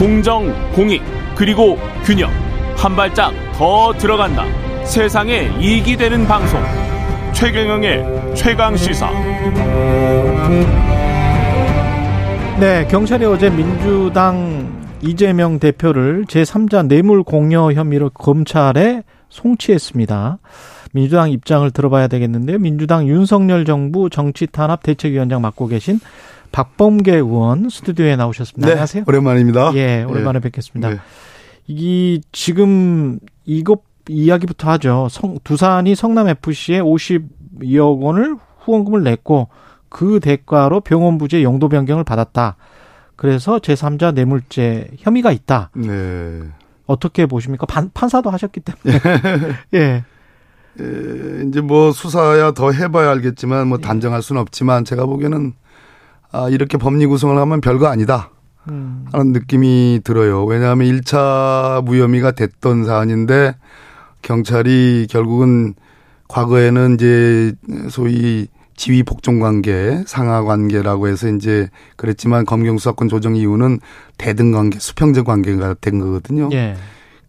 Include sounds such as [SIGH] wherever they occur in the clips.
공정, 공익, 그리고 균형. 한 발짝 더 들어간다. 세상에 이익이 되는 방송. 최경영의 최강 시사. 네, 경찰이 어제 민주당 이재명 대표를 제3자 뇌물 공여 혐의로 검찰에 송치했습니다. 민주당 입장을 들어봐야 되겠는데요. 민주당 윤석열 정부 정치 탄압 대책위원장 맡고 계신 박범계 의원 스튜디오에 나오셨습니다. 네, 안녕하세요. 오랜만입니다. 예, 오랜만에 네. 뵙겠습니다. 네. 이 지금 이것 이야기부터 하죠. 성, 두산이 성남 FC에 52억 원을 후원금을 냈고 그 대가로 병원 부재 용도 변경을 받았다. 그래서 제3자 뇌물죄 혐의가 있다. 네. 어떻게 보십니까? 판, 판사도 하셨기 때문에. [LAUGHS] 예. 에, 이제 뭐 수사야 더 해봐야 알겠지만 뭐 단정할 수는 없지만 제가 보기에는 아, 이렇게 법리 구성을 하면 별거 아니다. 음. 하는 느낌이 들어요. 왜냐하면 1차 무혐의가 됐던 사안인데 경찰이 결국은 과거에는 이제 소위 지위 복종 관계, 상하 관계라고 해서 이제 그랬지만 검경 수사권 조정 이유는 대등 관계, 수평적 관계가 된 거거든요. 예.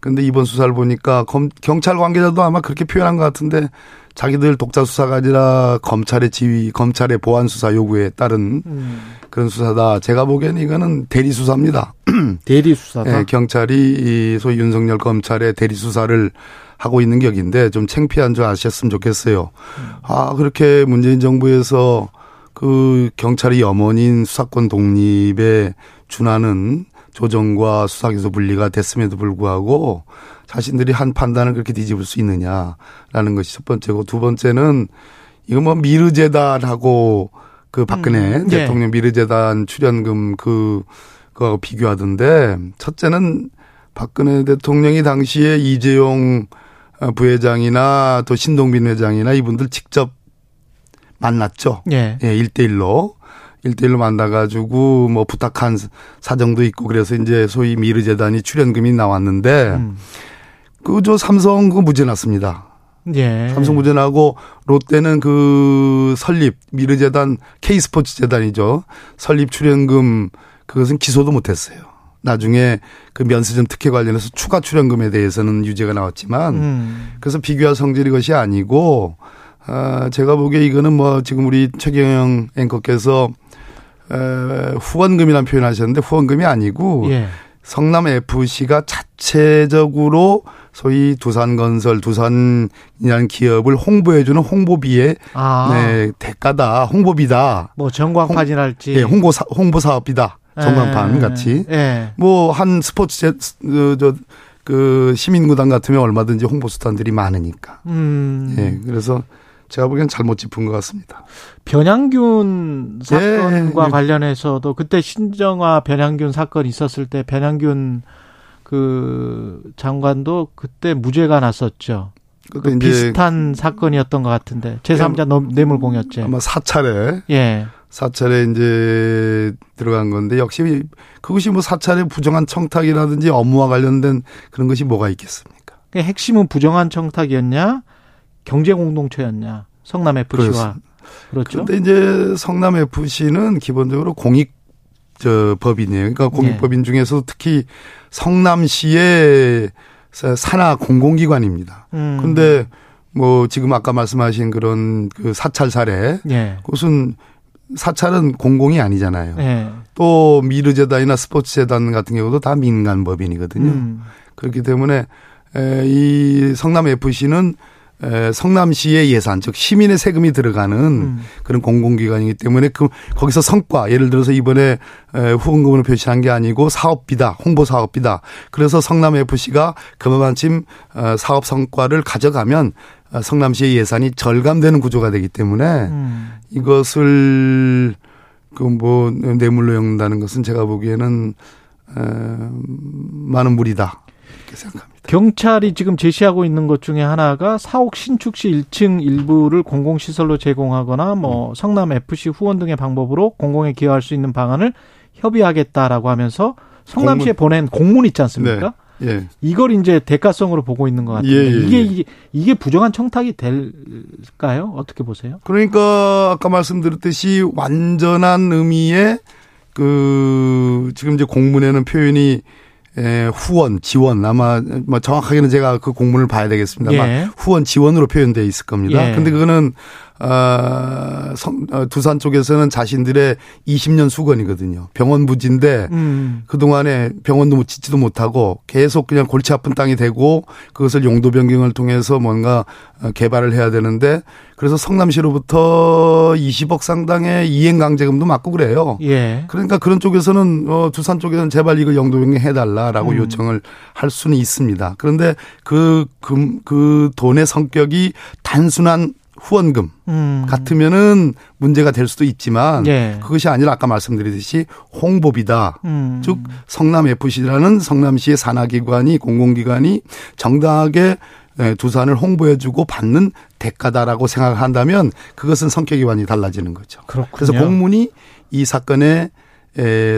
근데 이번 수사를 보니까 검, 경찰 관계자도 아마 그렇게 표현한 것 같은데 자기들 독자 수사가 아니라 검찰의 지휘, 검찰의 보안 수사 요구에 따른 음. 그런 수사다. 제가 보기에는 이거는 대리 수사입니다. [CLEARS THROAT] 대리 수사다. 네, 경찰이 이 소위 윤석열 검찰의 대리 수사를 하고 있는 격인데 좀 창피한 줄 아셨으면 좋겠어요. 아 그렇게 문재인 정부에서 그 경찰이 염원인 수사권 독립에 준하는 조정과 수사기소 분리가 됐음에도 불구하고 자신들이 한 판단을 그렇게 뒤집을 수 있느냐라는 것이 첫 번째고 두 번째는 이거 뭐 미르재단하고 그 박근혜 음, 예. 대통령 미르재단 출연금 그 그하고 비교하던데 첫째는 박근혜 대통령이 당시에 이재용 부회장이나 또 신동빈 회장이나 이분들 직접 만났죠. 예. 예, 1대1로. 1대1로 만나가지고 뭐 부탁한 사정도 있고 그래서 이제 소위 미르재단이 출연금이 나왔는데 음. 그저 삼성 그 무죄 났습니다. 예. 삼성 무죄 나고 롯데는 그 설립 미르재단 K스포츠 재단이죠. 설립 출연금 그것은 기소도 못했어요. 나중에 그 면세점 특혜 관련해서 추가 출연금에 대해서는 유죄가 나왔지만 음. 그래서 비교할 성질이 것이 아니고 아 제가 보기에 이거는 뭐 지금 우리 최경영 앵커께서 에, 후원금이라는 표현 하셨는데 후원금이 아니고 예. 성남 FC가 자체적으로 소위 두산건설, 두산이라는 기업을 홍보해주는 홍보비의 아. 네, 대가다, 홍보비다. 뭐 전광판이랄지. 예, 홍보 사, 홍보. 전광판 예. 같이. 예. 뭐한 스포츠 제, 어, 저, 그 시민구단 같으면 얼마든지 홍보 수단들이 많으니까. 음. 예, 그래서 제가 보기엔 잘못 짚은 것 같습니다. 변양균 사건과 예. 관련해서도 그때 신정화 변양균 사건 있었을 때 변양균 그 장관도 그때 무죄가 났었죠. 그 비슷한 사건이었던 것 같은데 제3자 뇌물 공여죄. 아마 사찰에 예. 사찰에 이제 들어간 건데 역시 그것이 뭐 사찰의 부정한 청탁이라든지 업무와 관련된 그런 것이 뭐가 있겠습니까? 그 핵심은 부정한 청탁이었냐, 경제 공동체였냐, 성남 FC와 그렇죠. 그런데 이제 성남 FC는 기본적으로 공익 저 법인이에요. 그러니까 공익법인 중에서 특히 성남시의 산하 공공기관입니다. 음. 근데 뭐 지금 아까 말씀하신 그런 그 사찰 사례 예. 그것은 사찰은 공공이 아니잖아요. 예. 또 미르재단이나 스포츠재단 같은 경우도 다 민간 법인이거든요. 음. 그렇기 때문에 에, 이 성남 FC는 에, 성남시의 예산, 즉 시민의 세금이 들어가는 음. 그런 공공기관이기 때문에 그 거기서 성과, 예를 들어서 이번에 에, 후원금으로 표시한 게 아니고 사업비다, 홍보 사업비다. 그래서 성남 FC가 그만큼 어, 사업 성과를 가져가면 어, 성남시의 예산이 절감되는 구조가 되기 때문에 음. 이것을 그 뭐 뇌물로 엮는다는 것은 제가 보기에는 에, 많은 무리다 이렇게 생각합니다. 경찰이 지금 제시하고 있는 것 중에 하나가 사옥 신축시 1층 일부를 공공시설로 제공하거나 뭐 성남 FC 후원 등의 방법으로 공공에 기여할 수 있는 방안을 협의하겠다라고 하면서 성남시에 공문. 보낸 공문 있지 않습니까? 예. 이걸 이제 대가성으로 보고 있는 것 같은데 예, 예, 이게, 예. 이게 이게 부정한 청탁이 될까요? 어떻게 보세요? 그러니까 아까 말씀드렸듯이 완전한 의미의 그그 지금 이제 공문에는 표현이 에, 후원, 지원 아마 뭐 정확하게는 제가 그 공문을 봐야 되겠습니다. 아마 예. 후원 지원으로 표현되어 있을 겁니다. 예. 근데 그거는 어, 성, 어, 두산 쪽에서는 자신들의 20년 수건이거든요. 병원 부지인데 음. 그동안에 병원도 못 짓지도 못하고 계속 그냥 골치 아픈 땅이 되고 그것을 용도 변경을 통해서 뭔가 어, 개발을 해야 되는데 그래서 성남시로부터 20억 상당의 이행 강제금도 맞고 그래요. 예. 그러니까 그런 쪽에서는 어 두산 쪽에서는 제발 이거 영도 변경해 달라라고 음. 요청을 할 수는 있습니다. 그런데 그금그 돈의 성격이 단순한 후원금 음. 같으면은 문제가 될 수도 있지만 예. 그것이 아니라 아까 말씀드리듯이 홍보비다. 음. 즉 성남 FC라는 성남시의 산하기관이 공공기관이 정당하게 예, 두산을 홍보해주고 받는 대가다라고 생각한다면 그것은 성격이 완전히 달라지는 거죠. 그렇군요. 그래서 공문이 이 사건의 에,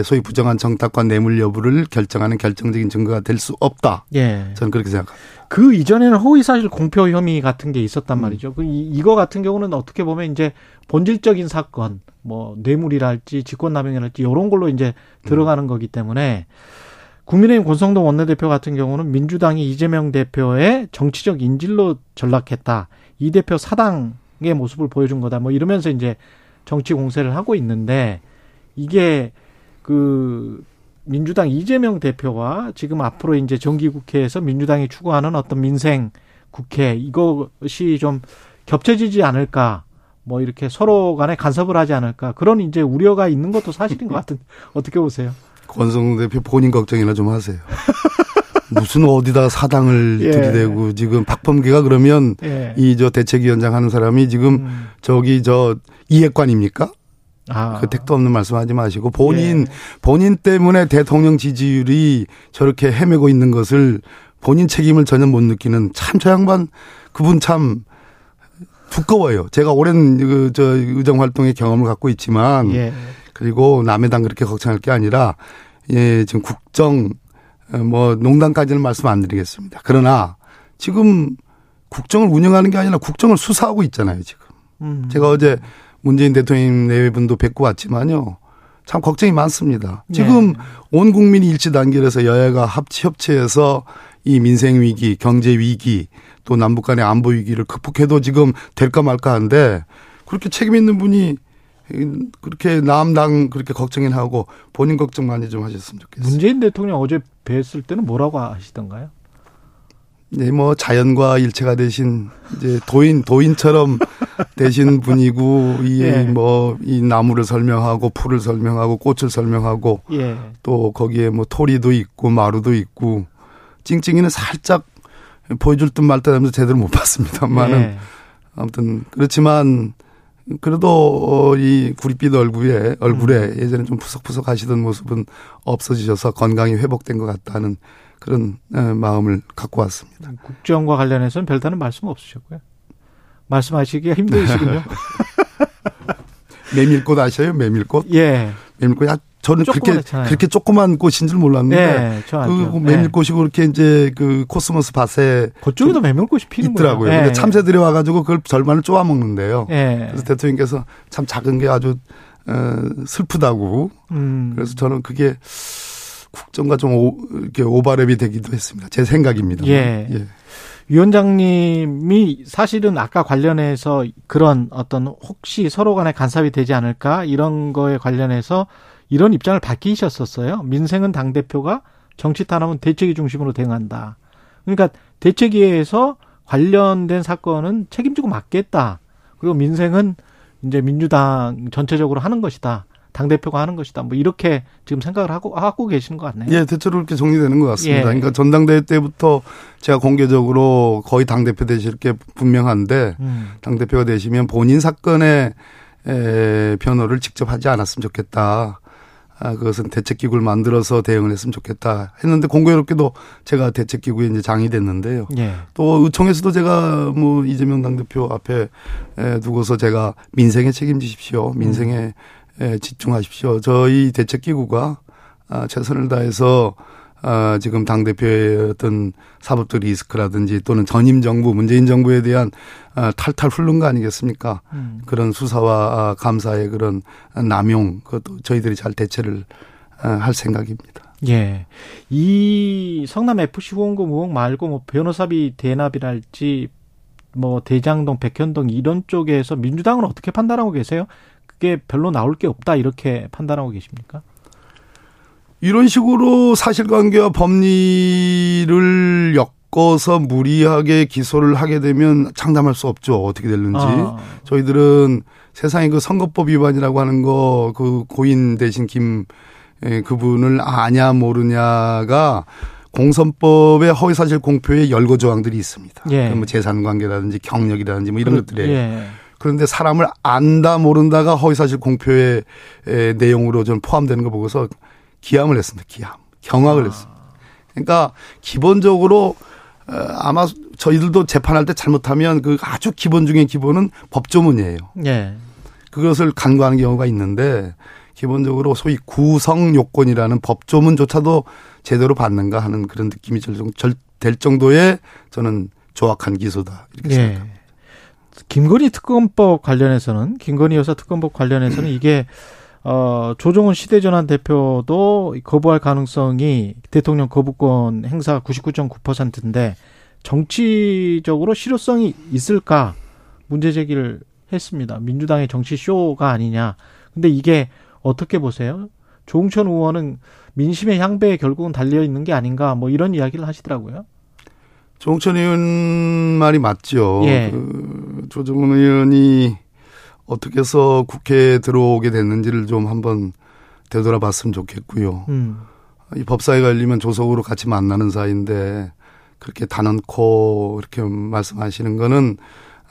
소위 부정한 정탁과 뇌물 여부를 결정하는 결정적인 증거가 될 수 없다. 예. 저는 그렇게 생각합니다. 그 이전에는 허위사실 공표 혐의 같은 게 음. 있었단 말이죠. 그 이- 이거 같은 경우는 어떻게 보면 이제 본질적인 사건, 뭐 뇌물이랄지 직권남용이랄지 이런 걸로 이제 음. 들어가는 거기 때문에 국민의힘 권성동 원내대표 같은 경우는 민주당이 이재명 대표의 정치적 인질로 전락했다. 이 대표 사당의 모습을 보여준 거다. 뭐 이러면서 이제 정치 공세를 하고 있는데 이게 그 민주당 이재명 대표와 지금 앞으로 이제 정기국회에서 민주당이 추구하는 어떤 민생 국회 이것이 좀 겹쳐지지 않을까 뭐 이렇게 서로 간에 간섭을 하지 않을까 그런 이제 우려가 있는 것도 사실인 것 같은데 [LAUGHS] 어떻게 보세요? 권성 대표 본인 걱정이나 좀 하세요. [LAUGHS] 무슨 어디다 사당을 예. 들이대고 지금 박범계가 그러면 예. 이저 대책위원장 하는 사람이 지금 음. 저기 저 이해관입니까? 아. 그 택도 없는 말씀하지 마시고 본인 예. 본인 때문에 대통령 지지율이 저렇게 헤매고 있는 것을 본인 책임을 전혀 못 느끼는 참 저 양반 그분 참 두꺼워요. 제가 오랜 그 저 의정 활동의 경험을 갖고 있지만 예. 그리고 남의 당 그렇게 걱정할 게 아니라 예 지금 국정 어, 뭐 농단까지는 말씀 안 드리겠습니다. 그러나 지금 국정을 운영하는 게 아니라 국정을 수사하고 있잖아요 지금. 음. 제가 어제 문재인 대통령 내외분도 뵙고 왔지만요. 참 걱정이 많습니다. 지금 네. 온 국민이 일치 단결해서 여야가 합치 협치해서 이 민생 위기, 경제 위기, 또 남북 간의 안보 위기를 극복해도 지금 될까 말까 한데 그렇게 책임 있는 분이 그렇게 남당 그렇게 걱정이나 하고 본인 걱정 많이 좀 하셨으면 좋겠어요. 문재인 대통령 어제 뵀을 때는 뭐라고 하시던가요? 네, 뭐 자연과 일체가 되신 이제 도인 도인처럼 [LAUGHS] 되신 분이고 이 예. 뭐 이 나무를 설명하고 풀을 설명하고 꽃을 설명하고 예. 또 거기에 뭐 토리도 있고 마루도 있고 찡찡이는 살짝 보여줄 듯 말 듯 하면서 제대로 못 봤습니다만은 예. 아무튼 그렇지만 그래도 어, 이 구릿빛 얼굴에 얼굴에 음. 예전에 좀 푸석푸석 하시던 모습은 없어지셔서 건강이 회복된 것 같다는 그런 에, 마음을 갖고 왔습니다. 국정과 관련해서는 별다른 말씀 없으셨고요. 말씀하시기가 힘드시군요. [LAUGHS] 메밀꽃 아셔요? 메밀꽃? 예. 메밀꽃. 아, 저는 그렇게. 그렇게 조그만 꽃인 줄 몰랐는데 네, 저그 알죠. 메밀꽃이고 그렇게 이제 그 코스모스 밭에 그쪽에도 메밀꽃이 피는군요. 있더라고요. 예. 근데 참새들이 와가지고 그걸 절반을 쪼아 먹는데요. 예. 그래서 대통령께서 참 작은 게 아주 어, 슬프다고. 음. 그래서 저는 그게 국정과 좀 오, 이렇게 오버랩이 되기도 했습니다. 제 생각입니다. 예. 위원장님이 사실은 아까 관련해서 그런 어떤 혹시 서로 간에 간섭이 되지 않을까 이런 거에 관련해서 이런 입장을 밝히셨었어요. 민생은 당 대표가 정치 탄압은 대책위 중심으로 대응한다. 그러니까 대책위에서 관련된 사건은 책임지고 맡겠다. 그리고 민생은 이제 민주당 전체적으로 하는 것이다. 당 대표가 하는 것이다. 뭐 이렇게 지금 생각을 하고, 하고 계시는 것 같네요. 예, 대체로 그렇게 정리되는 것 같습니다. 예. 그러니까 전당대회 때부터 제가 공개적으로 거의 당 대표 되실 게 분명한데 음. 당 대표가 되시면 본인 사건의 에, 변호를 직접 하지 않았으면 좋겠다. 아, 그것은 대책기구를 만들어서 대응을 했으면 좋겠다 했는데 공교롭게도 제가 대책기구에 이제 장이 됐는데요. 예. 또 의총에서도 제가 뭐 이재명 당대표 앞에 에, 두고서 제가 민생에 책임지십시오. 민생에 에, 집중하십시오. 저희 대책기구가 아, 최선을 다해서 아, 지금 당대표의 어떤 사법적 리스크라든지 또는 전임 정부, 문재인 정부에 대한 아, 탈탈 훑는 거 아니겠습니까? 음. 그런 수사와 아, 감사의 그런 남용, 그것도 저희들이 잘 대처를 어, 할 생각입니다. 예. 이 성남 FC 후원금 의혹 말고 뭐 변호사비 대납이랄지 뭐 대장동, 백현동 이런 쪽에서 민주당은 어떻게 판단하고 계세요? 그게 별로 나올 게 없다 이렇게 판단하고 계십니까? 이런 식으로 사실관계와 법리를 엮어서 무리하게 기소를 하게 되면 장담할 수 없죠. 어떻게 될는지. 아. 저희들은 세상에 그 선거법 위반이라고 하는 거 그 고인 대신 김 예, 그분을 아냐 모르냐가 공선법의 허위사실 공표에 열거 조항들이 있습니다. 예. 뭐 재산 관계라든지 경력이라든지 뭐 이런 그, 것들에. 예. 그런데 사람을 안다 모른다가 허위사실 공표의 내용으로 좀 포함되는 거 보고서 기함을 했습니다. 기함. 경악을 아. 했습니다. 그러니까 기본적으로 어, 아마 저희들도 재판할 때 잘못하면 그 아주 기본 중의 기본은 법조문이에요. 예. 그것을 간과하는 경우가 있는데 기본적으로 소위 구성 요건이라는 법조문조차도 제대로 받는가 하는 그런 느낌이 될 정도의 저는 조악한 기소다 이렇게 예. 생각합니다. 김건희 특검법 관련해서는 김건희 여사 특검법 관련해서는 이게 어, 조정훈 시대전환 대표도 거부할 가능성이 대통령 거부권 행사 99.9%인데 정치적으로 실효성이 있을까 문제 제기를 했습니다. 민주당의 정치 쇼가 아니냐. 근데 이게 어떻게 보세요? 조홍천 의원은 민심의 향배에 결국은 달려 있는 게 아닌가 뭐 이런 이야기를 하시더라고요. 조홍천 의원 말이 맞죠. 예. 그 조정훈 의원이 어떻게 해서 국회에 들어오게 됐는지를 좀 한번 되돌아봤으면 좋겠고요. 음. 이 법사위 관리면 조석으로 같이 만나는 사이인데 그렇게 단언코 이렇게 말씀하시는 거는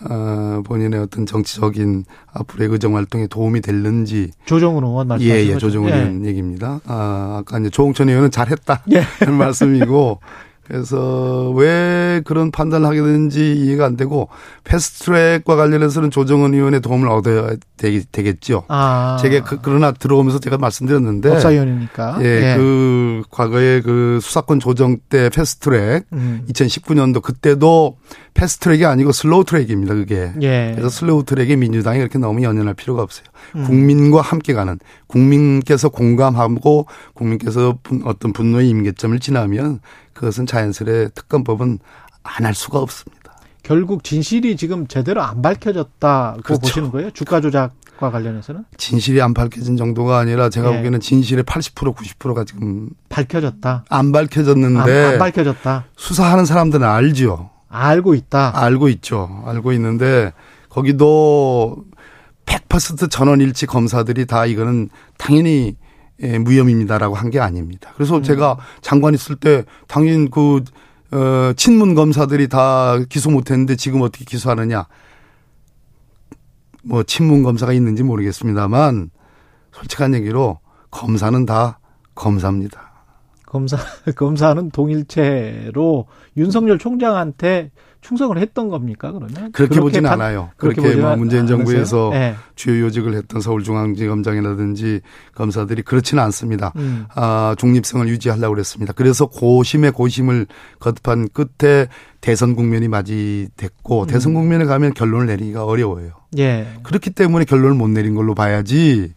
어, 본인의 어떤 정치적인 앞으로의 의정 활동에 도움이 될는지 조정훈 의원 말씀하신 예, 예, 조정훈 예. 의원 얘기입니다. 아, 아까 이제 조홍천 의원은 잘했다 예. [LAUGHS] 는 말씀이고 그래서 왜 그런 판단을 하게 되는지 이해가 안 되고 패스트트랙과 관련해서는 조정은 의원의 도움을 얻어야 되 겠죠. 아. 제가 그, 러나 들어오면서 제가 말씀드렸는데 법사위원이니까. 예, 예, 그 과거에 그 수사권 조정 때 패스트트랙 음. 2019년도 그때도 패스트트랙이 아니고 슬로우트랙입니다. 그게. 예. 그래서 슬로우트랙에 민주당이 그렇게 너무 연연할 필요가 없어요. 음. 국민과 함께 가는 국민께서 공감하고 국민께서 어떤 분노의 임계점을 지나면 그것은 자연스레 특검법은 안 할 수가 없습니다. 결국 진실이 지금 제대로 안 밝혀졌다고 그렇죠. 보시는 거예요? 주가 조작과 관련해서는? 진실이 안 밝혀진 정도가 아니라 제가 네. 보기에는 진실의 80% 90%가 지금 밝혀졌다. 안 밝혀졌는데 안, 안 밝혀졌다. 수사하는 사람들은 알죠. 알고 있다. 알고 있죠. 알고 있는데 거기도 100% 전원 일치 검사들이 다 이거는 당연히 예, 무혐의입니다라고 한 게 아닙니다. 그래서 음. 제가 장관 있을 때 당연 그 어, 친문 검사들이 다 기소 못했는데 지금 어떻게 기소하느냐? 뭐 친문 검사가 있는지 모르겠습니다만 솔직한 얘기로 검사는 다 검사입니다. 검사 [LAUGHS] 검사는 동일체로 윤석열 총장한테 충성을 했던 겁니까 그러면? 그렇게, 그렇게 보진 반, 않아요. 그렇게, 그렇게 뭐 문재인 정부에서 네. 주요 요직을 했던 서울중앙지검장이라든지 검사들이 그렇지는 않습니다. 음. 아, 중립성을 유지하려고 그랬습니다. 그래서 고심의 고심을 거듭한 끝에 대선 국면이 맞이됐고 음. 대선 국면에 가면 결론을 내리기가 어려워요. 예. 그렇기 때문에 결론을 못 내린 걸로 봐야지.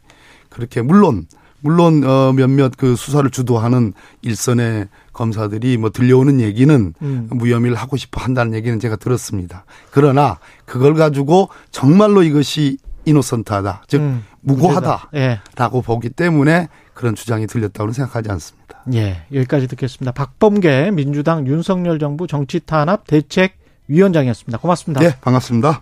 그렇게 물론 물론 어 몇몇 그 수사를 주도하는 일선의 검사들이 뭐 들려오는 얘기는 음. 무혐의를 하고 싶어 한다는 얘기는 제가 들었습니다. 그러나 그걸 가지고 정말로 이것이 이노선트하다, 즉 음. 무고하다라고 예. 보기 때문에 그런 주장이 들렸다고는 생각하지 않습니다. 예, 여기까지 듣겠습니다. 박범계 민주당 윤석열 정부 정치 탄압 대책 위원장이었습니다. 고맙습니다. 네, 반갑습니다.